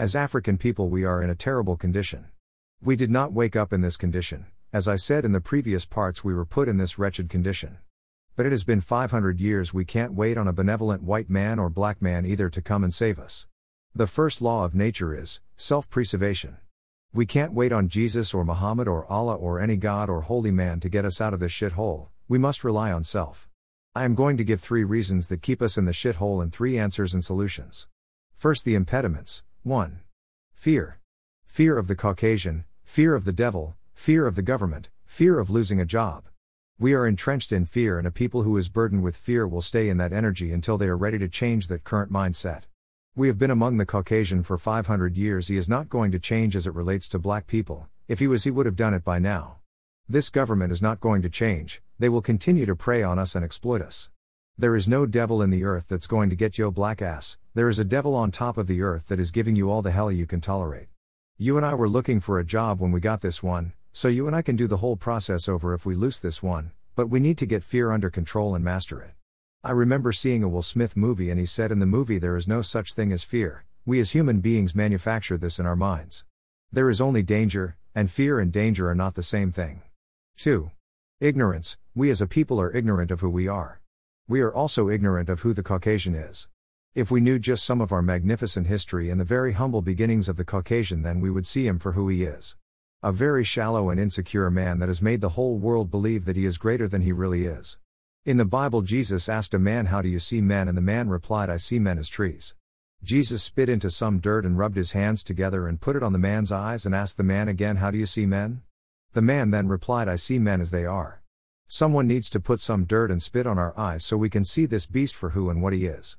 As African people, we are in a terrible condition. We did not wake up in this condition. As I said in the previous parts, we were put in this wretched condition. But it has been 500 years, we can't wait on a benevolent white man or black man either to come and save us. The first law of nature is self preservation. We can't wait on Jesus or Muhammad or Allah or any God or holy man to get us out of this shithole, we must rely on self. I am going to give three reasons that keep us in the shithole and three answers and solutions. First, the impediments. 1. Fear. Fear of the Caucasian, fear of the devil, fear of the government, fear of losing a job. We are entrenched in fear, and a people who is burdened with fear will stay in that energy until they are ready to change that current mindset. We have been among the Caucasian for 500 years. He is not going to change as it relates to black people. If he was, he would have done it by now. This government is not going to change, they will continue to prey on us and exploit us. There is no devil in the earth that's going to get yo black ass, there is a devil on top of the earth that is giving you all the hell you can tolerate. You and I were looking for a job when we got this one, so you and I can do the whole process over if we lose this one, but we need to get fear under control and master it. I remember seeing a Will Smith movie and he said in the movie there is no such thing as fear, we as human beings manufacture this in our minds. There is only danger, and fear and danger are not the same thing. 2. Ignorance, we as a people are ignorant of who we are. We are also ignorant of who the Caucasian is. If we knew just some of our magnificent history and the very humble beginnings of the Caucasian, then we would see him for who he is. A very shallow and insecure man that has made the whole world believe that he is greater than he really is. In the Bible, Jesus asked a man, How do you see men? And the man replied, I see men as trees. Jesus spit into some dirt and rubbed his hands together and put it on the man's eyes and asked the man again, How do you see men? The man then replied, I see men as they are. Someone needs to put some dirt and spit on our eyes so we can see this beast for who and what he is.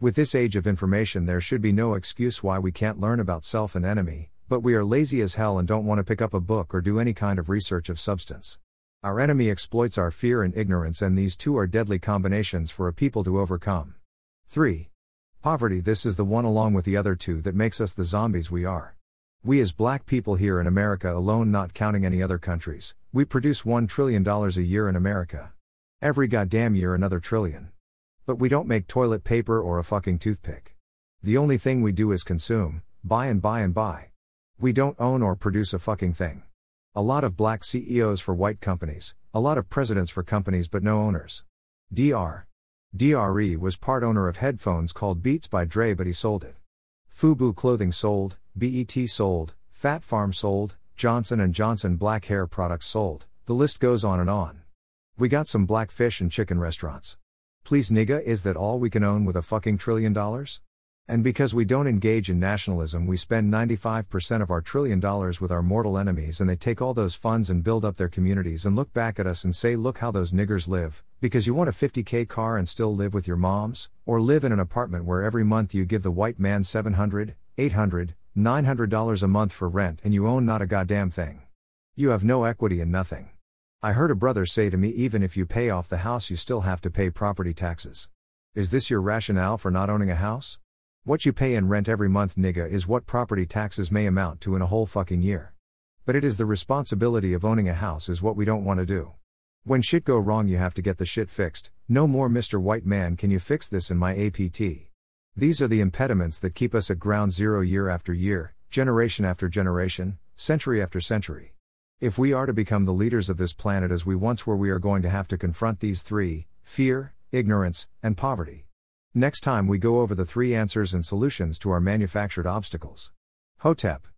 With this age of information, there should be no excuse why we can't learn about self and enemy, but we are lazy as hell and don't want to pick up a book or do any kind of research of substance. Our enemy exploits our fear and ignorance, and these two are deadly combinations for a people to overcome. 3. Poverty This is the one, along with the other two, that makes us the zombies we are. We, as black people here in America alone, not counting any other countries, we produce $1 trillion a year in America. Every goddamn year, another trillion. But we don't make toilet paper or a fucking toothpick. The only thing we do is consume, buy and buy and buy. We don't own or produce a fucking thing. A lot of black CEOs for white companies, a lot of presidents for companies but no owners. DR. DRE was part owner of headphones called Beats by Dre but he sold it. Fubu clothing sold, BET sold, Phat Farm sold, Johnson & Johnson black hair products sold, the list goes on and on. We got some black fish and chicken restaurants. Please nigga is that all we can own with a fucking trillion dollars? And because we don't engage in nationalism, we spend 95% of our trillion dollars with our mortal enemies, and they take all those funds and build up their communities and look back at us and say, Look how those niggers live, because you want a 50k car and still live with your moms, or live in an apartment where every month you give the white man 700, 800, 900 dollars a month for rent and you own not a goddamn thing. You have no equity in nothing. I heard a brother say to me, even if you pay off the house, you still have to pay property taxes. Is this your rationale for not owning a house? What you pay in rent every month, nigga, is what property taxes may amount to in a whole fucking year. But it is the responsibility of owning a house is what we don't want to do. When shit go wrong, you have to get the shit fixed. No more Mr. White Man, can you fix this in my APT? These are the impediments that keep us at ground zero year after year, generation after generation, century after century. If we are to become the leaders of this planet as we once were, we are going to have to confront these three fear, ignorance, and poverty. Next time we go over the three answers and solutions to our manufactured obstacles. Hotep.